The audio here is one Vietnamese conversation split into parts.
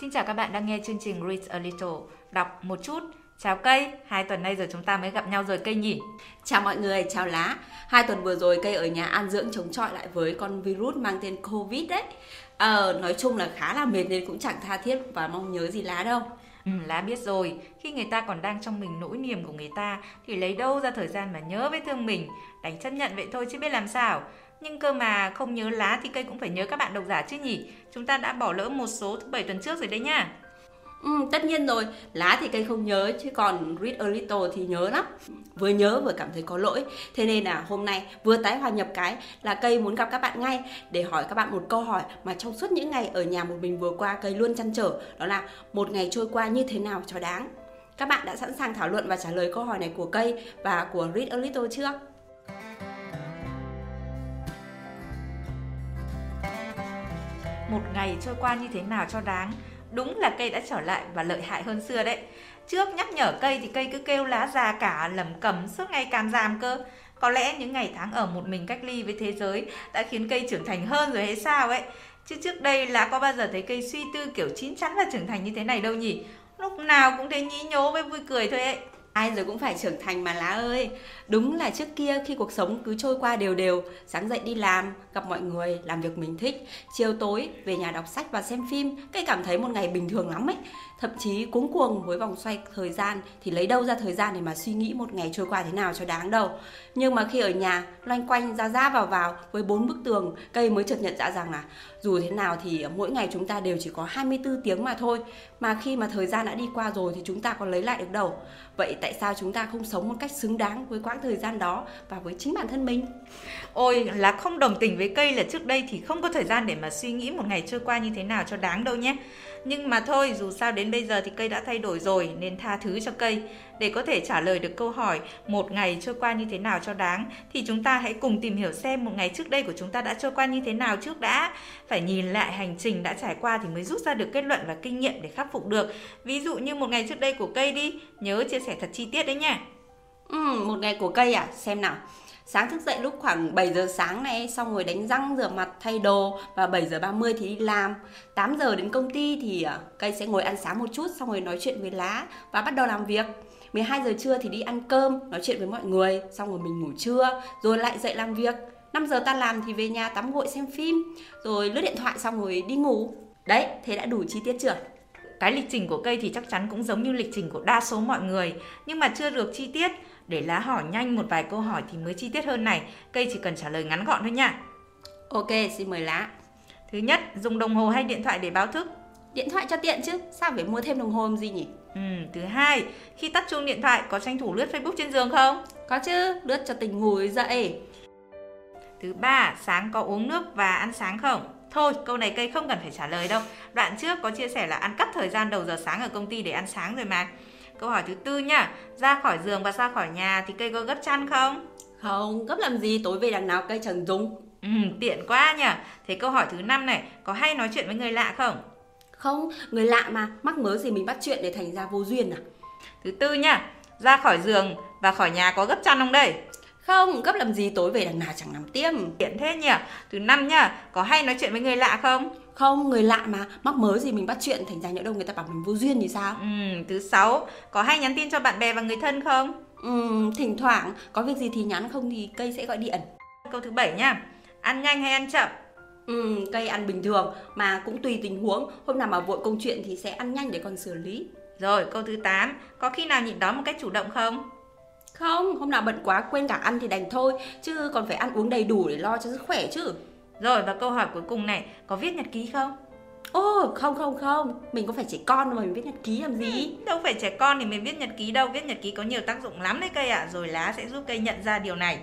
Xin chào các bạn đang nghe chương trình Read a Little, đọc một chút. Chào cây, hai tuần nay rồi chúng ta mới gặp nhau rồi cây nhỉ? Chào mọi người, chào lá. Hai tuần vừa rồi cây ở nhà an dưỡng chống chọi lại với con virus mang tên Covid đấy. Ờ, nói chung là khá là mệt nên cũng chẳng tha thiết và mong nhớ gì lá đâu. Ừ, lá biết rồi, khi người ta còn đang trong mình nỗi niềm của người ta thì lấy đâu ra thời gian mà nhớ vết thương mình, đành chấp nhận vậy thôi chứ biết làm sao. Nhưng cơ mà không nhớ lá thì cây cũng phải nhớ các bạn độc giả chứ nhỉ? Chúng ta đã bỏ lỡ một số thứ bảy tuần trước rồi đấy nha. Ừ, tất nhiên rồi, lá thì cây không nhớ chứ còn read a little thì nhớ lắm. Vừa nhớ vừa cảm thấy có lỗi. Thế nên là hôm nay vừa tái hòa nhập cái là cây muốn gặp các bạn ngay để hỏi các bạn một câu hỏi mà trong suốt những ngày ở nhà một mình vừa qua cây luôn chăn trở đó là một ngày trôi qua như thế nào cho đáng. Các bạn đã sẵn sàng thảo luận và trả lời câu hỏi này của cây và của read a little chưa? Một ngày trôi qua như thế nào cho đáng? Đúng là cây đã trở lại và lợi hại hơn xưa đấy. Trước nhắc nhở cây thì cây cứ kêu lá già cả lầm cẩm suốt ngày càm giảm cơ. Có lẽ những ngày tháng ở một mình cách ly với thế giới đã khiến cây trưởng thành hơn rồi hay sao ấy. Chứ trước đây lá có bao giờ thấy cây suy tư kiểu chín chắn và trưởng thành như thế này đâu nhỉ? Lúc nào cũng thấy nhí nhố với vui cười thôi ấy. Ai rồi cũng phải trưởng thành mà lá ơi Đúng là trước kia khi cuộc sống cứ trôi qua đều đều Sáng dậy đi làm, gặp mọi người, làm việc mình thích Chiều tối về nhà đọc sách và xem phim Cây cảm thấy một ngày bình thường lắm ấy. Thậm chí cuống cuồng với vòng xoay thời gian Thì lấy đâu ra thời gian để mà suy nghĩ một ngày trôi qua thế nào cho đáng đâu. Nhưng mà khi ở nhà loanh quanh ra ra vào vào với bốn bức tường Cây mới chợt nhận ra rằng là dù thế nào thì mỗi ngày chúng ta đều chỉ có 24 tiếng mà thôi. Mà khi mà thời gian đã đi qua rồi thì chúng ta còn lấy lại được đâu? Vậy tại sao chúng ta không sống một cách xứng đáng với quãng thời gian đó và với chính bản thân mình? Ôi là không đồng tình với cây là trước đây thì không có thời gian để mà suy nghĩ một ngày trôi qua như thế nào cho đáng đâu nhé. Nhưng mà thôi dù sao đến bây giờ thì cây đã thay đổi rồi nên tha thứ cho cây. Để có thể trả lời được câu hỏi một ngày trôi qua như thế nào cho đáng thì chúng ta hãy cùng tìm hiểu xem một ngày trước đây của chúng ta đã trôi qua như thế nào trước đã. Phải nhìn lại hành trình đã trải qua thì mới rút ra được kết luận và kinh nghiệm để khắc phục được. Ví dụ như một ngày trước đây của cây đi, nhớ chia sẻ thật chi tiết đấy nha. Ừ, một ngày của cây à, xem nào. Sáng thức dậy lúc khoảng 7 giờ sáng này Xong rồi đánh răng, rửa mặt, thay đồ Và 7 giờ 30 thì đi làm. 8 giờ đến công ty thì à, cây sẽ ngồi ăn sáng một chút Xong rồi nói chuyện với lá Và bắt đầu làm việc. 12 giờ trưa thì đi ăn cơm Nói chuyện với mọi người Xong rồi mình ngủ trưa Rồi lại dậy làm việc. 5 giờ ta làm thì về nhà tắm gội xem phim Rồi lướt điện thoại xong rồi đi ngủ. Đấy, thế đã đủ chi tiết chưa? Cái lịch trình của cây thì chắc chắn cũng giống như lịch trình của đa số mọi người Nhưng mà chưa được chi tiết để lá hỏi nhanh một vài câu hỏi thì mới chi tiết hơn này. Cây chỉ cần trả lời ngắn gọn thôi nha. Ok, xin mời lá. Thứ nhất, dùng đồng hồ hay điện thoại để báo thức? Điện thoại cho tiện chứ, sao phải mua thêm đồng hồ làm gì nhỉ? Ừ, thứ hai, khi tắt chuông điện thoại có tranh thủ lướt Facebook trên giường không? Có chứ, lướt cho tỉnh ngủ dậy. Thứ ba, sáng có uống nước và ăn sáng không? Thôi, câu này cây không cần phải trả lời đâu. Đoạn trước có chia sẻ là ăn cắt thời gian đầu giờ sáng ở công ty để ăn sáng rồi mà. Câu hỏi thứ tư nha, ra khỏi giường và ra khỏi nhà thì cây có gấp chăn không? Không, gấp làm gì, tối về đằng nào cây chẳng dùng. Ừ, tiện quá nhỉ. Thế câu hỏi thứ năm này, có hay nói chuyện với người lạ không? Không, người lạ mà, mắc mớ gì mình bắt chuyện để thành ra vô duyên à? Thứ tư nha, ra khỏi giường và khỏi nhà có gấp chăn không đây? Không, gấp làm gì tối về đằng nào chẳng nằm tiêm. Tiện thế nhỉ. Thứ năm nha, có hay nói chuyện với người lạ không? Không, người lạ mà, mắc mớ gì mình bắt chuyện thành ra nhỡ đâu người ta bảo mình vô duyên thì sao? Ừ, thứ sáu, có hay nhắn tin cho bạn bè và người thân không? Ừ, thỉnh thoảng, có việc gì thì nhắn không thì cây sẽ gọi điện. Câu thứ bảy nha, ăn nhanh hay ăn chậm? Ừ, cây ăn bình thường mà cũng tùy tình huống, hôm nào mà vội công chuyện thì sẽ ăn nhanh để còn xử lý. Rồi, câu thứ 8, có khi nào nhịn đói một cách chủ động không? Không, hôm nào bận quá quên cả ăn thì đành thôi, chứ còn phải ăn uống đầy đủ để lo cho sức khỏe chứ. Rồi và câu hỏi cuối cùng này, có viết nhật ký không? Ô, không không không, mình có phải trẻ con mà mình viết nhật ký làm gì? Đâu phải trẻ con thì mình viết nhật ký đâu, viết nhật ký có nhiều tác dụng lắm đấy cây ạ, à. rồi lá sẽ giúp cây nhận ra điều này.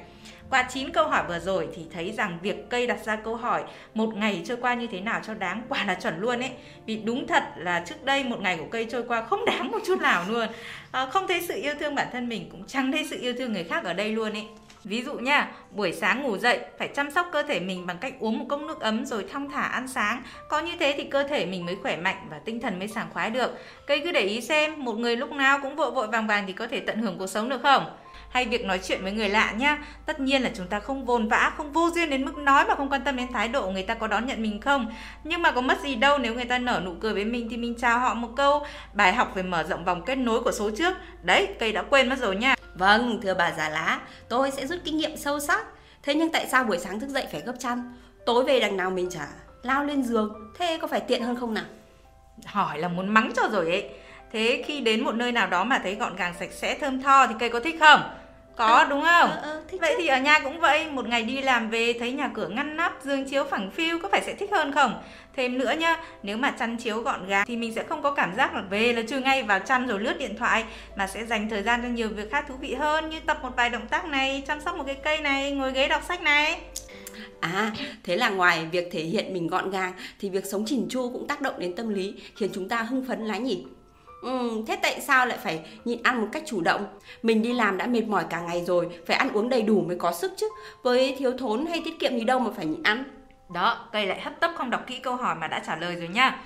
Qua 9 câu hỏi vừa rồi thì thấy rằng việc cây đặt ra câu hỏi một ngày trôi qua như thế nào cho đáng quả là chuẩn luôn ấy. Vì đúng thật là trước đây một ngày của cây trôi qua không đáng một chút nào luôn. À, không thấy sự yêu thương bản thân mình cũng chẳng thấy sự yêu thương người khác ở đây luôn ấy. Ví dụ nha, buổi sáng ngủ dậy phải chăm sóc cơ thể mình bằng cách uống một cốc nước ấm rồi thong thả ăn sáng. Có như thế thì cơ thể mình mới khỏe mạnh và tinh thần mới sảng khoái được. Cây cứ để ý xem, một người lúc nào cũng vội vội vàng vàng thì có thể tận hưởng cuộc sống được không? hay việc nói chuyện với người lạ nhá. Tất nhiên là chúng ta không vồn vã, không vô duyên đến mức nói mà không quan tâm đến thái độ người ta có đón nhận mình không. Nhưng mà có mất gì đâu nếu người ta nở nụ cười với mình thì mình chào họ một câu. Bài học về mở rộng vòng kết nối của số trước. Đấy, cây đã quên mất rồi nha. Vâng, thưa bà già lá, tôi sẽ rút kinh nghiệm sâu sắc. Thế nhưng tại sao buổi sáng thức dậy phải gấp chăn? Tối về đằng nào mình chả lao lên giường, thế có phải tiện hơn không nào? Hỏi là muốn mắng cho rồi ấy. Thế khi đến một nơi nào đó mà thấy gọn gàng sạch sẽ thơm tho thì cây có thích không? Có à, đúng không? À, à, thích vậy chứ. thì ở nhà cũng vậy, một ngày đi làm về thấy nhà cửa ngăn nắp, giường chiếu phẳng phiu có phải sẽ thích hơn không? Thêm nữa nhá, nếu mà chăn chiếu gọn gàng thì mình sẽ không có cảm giác là về là chui ngay vào chăn rồi lướt điện thoại mà sẽ dành thời gian cho nhiều việc khác thú vị hơn như tập một vài động tác này, chăm sóc một cái cây này, ngồi ghế đọc sách này. À, thế là ngoài việc thể hiện mình gọn gàng thì việc sống chỉn chu cũng tác động đến tâm lý khiến chúng ta hưng phấn lắm nhỉ? Ừ, thế tại sao lại phải nhịn ăn một cách chủ động? Mình đi làm đã mệt mỏi cả ngày rồi, phải ăn uống đầy đủ mới có sức chứ. Với thiếu thốn hay tiết kiệm gì đâu mà phải nhịn ăn. Đó, cây lại hấp tấp không đọc kỹ câu hỏi mà đã trả lời rồi nha.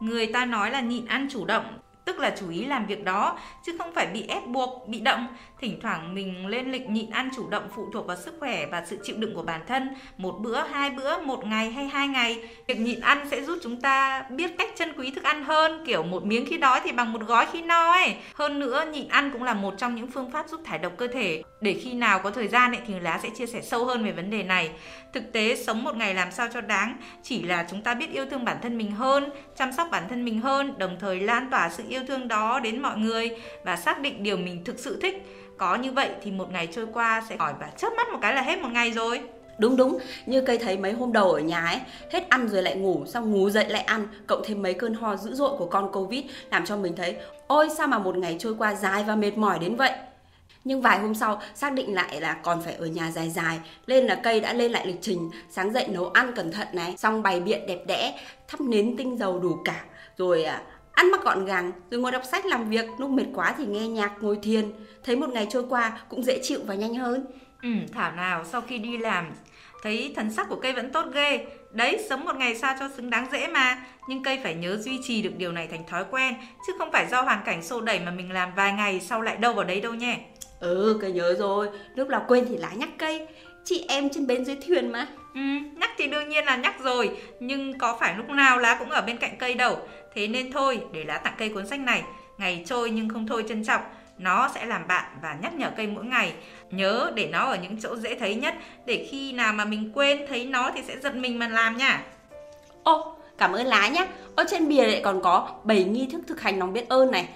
Người ta nói là nhịn ăn chủ động tức là chú ý làm việc đó, chứ không phải bị ép buộc, bị động. Thỉnh thoảng mình lên lịch nhịn ăn chủ động phụ thuộc vào sức khỏe và sự chịu đựng của bản thân. Một bữa, hai bữa, một ngày hay hai ngày. Việc nhịn ăn sẽ giúp chúng ta biết cách trân quý thức ăn hơn, kiểu một miếng khi đói thì bằng một gói khi no ấy. Hơn nữa, nhịn ăn cũng là một trong những phương pháp giúp thải độc cơ thể. Để khi nào có thời gian ấy thì lá sẽ chia sẻ sâu hơn về vấn đề này. Thực tế, sống một ngày làm sao cho đáng? Chỉ là chúng ta biết yêu thương bản thân mình hơn, chăm sóc bản thân mình hơn, đồng thời lan tỏa sự yêu yêu thương đó đến mọi người và xác định điều mình thực sự thích. Có như vậy thì một ngày trôi qua sẽ khỏi và chớp mắt một cái là hết một ngày rồi. Đúng đúng, như cây thấy mấy hôm đầu ở nhà ấy, hết ăn rồi lại ngủ, xong ngủ dậy lại ăn, cộng thêm mấy cơn ho dữ dội của con Covid làm cho mình thấy, ôi sao mà một ngày trôi qua dài và mệt mỏi đến vậy. Nhưng vài hôm sau xác định lại là còn phải ở nhà dài dài nên là cây đã lên lại lịch trình Sáng dậy nấu ăn cẩn thận này Xong bày biện đẹp đẽ Thắp nến tinh dầu đủ cả. Rồi à, ăn mặc gọn gàng Rồi ngồi đọc sách làm việc Lúc mệt quá thì nghe nhạc ngồi thiền. Thấy một ngày trôi qua cũng dễ chịu và nhanh hơn. Ừ, thảo nào sau khi đi làm thấy thần sắc của cây vẫn tốt ghê. Đấy sống một ngày sao cho xứng đáng dễ mà. Nhưng cây phải nhớ duy trì được điều này thành thói quen chứ không phải do hoàn cảnh xô đẩy mà mình làm vài ngày sau lại đâu vào đấy đâu nhé. Ừ, cây nhớ rồi. Lúc nào quên thì lá nhắc cây. Chị em trên bến dưới thuyền mà. Ừ, nhắc thì đương nhiên là nhắc rồi. Nhưng có phải lúc nào lá cũng ở bên cạnh cây đâu. Thế nên thôi, để lá tặng cây cuốn sách này. Ngày trôi nhưng không thôi trân trọng. Nó sẽ làm bạn và nhắc nhở cây mỗi ngày. Nhớ để nó ở những chỗ dễ thấy nhất. Để khi nào mà mình quên thấy nó thì sẽ giật mình mà làm nha. Ô, cảm ơn lá nhé. Ở trên bìa lại còn có 7 nghi thức thực hành lòng biết ơn này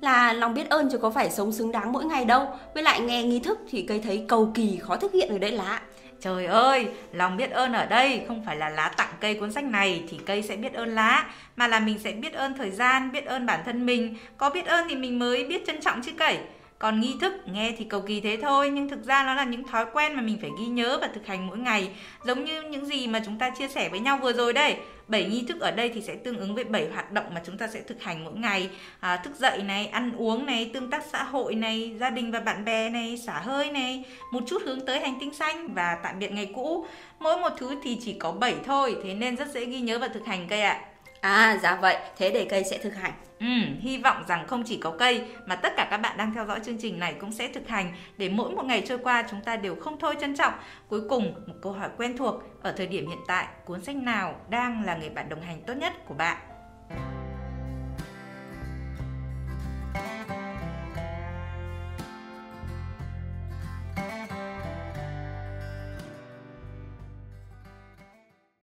là lòng biết ơn chứ có phải sống xứng đáng mỗi ngày đâu. Với lại nghe nghi thức thì cây thấy cầu kỳ khó thực hiện rồi đấy lá Trời ơi, lòng biết ơn ở đây không phải là lá tặng cây cuốn sách này thì cây sẽ biết ơn lá Mà là mình sẽ biết ơn thời gian, biết ơn bản thân mình. Có biết ơn thì mình mới biết trân trọng chứ cậy còn nghi thức nghe thì cầu kỳ thế thôi nhưng thực ra nó là những thói quen mà mình phải ghi nhớ và thực hành mỗi ngày. Giống như những gì mà chúng ta chia sẻ với nhau vừa rồi đây bảy nghi thức ở đây thì sẽ tương ứng với bảy hoạt động mà chúng ta sẽ thực hành mỗi ngày. À, thức dậy này ăn uống này tương tác xã hội này gia đình và bạn bè này xả hơi này một chút hướng tới hành tinh xanh và tạm biệt ngày cũ. Mỗi một thứ thì chỉ có 7 thôi thế nên rất dễ ghi nhớ và thực hành cây ạ à dạ vậy thế để cây sẽ thực hành Ừ, hy vọng rằng không chỉ có cây mà tất cả các bạn đang theo dõi chương trình này cũng sẽ thực hành để mỗi một ngày trôi qua chúng ta đều không thôi trân trọng. Cuối cùng, một câu hỏi quen thuộc ở thời điểm hiện tại, cuốn sách nào đang là người bạn đồng hành tốt nhất của bạn?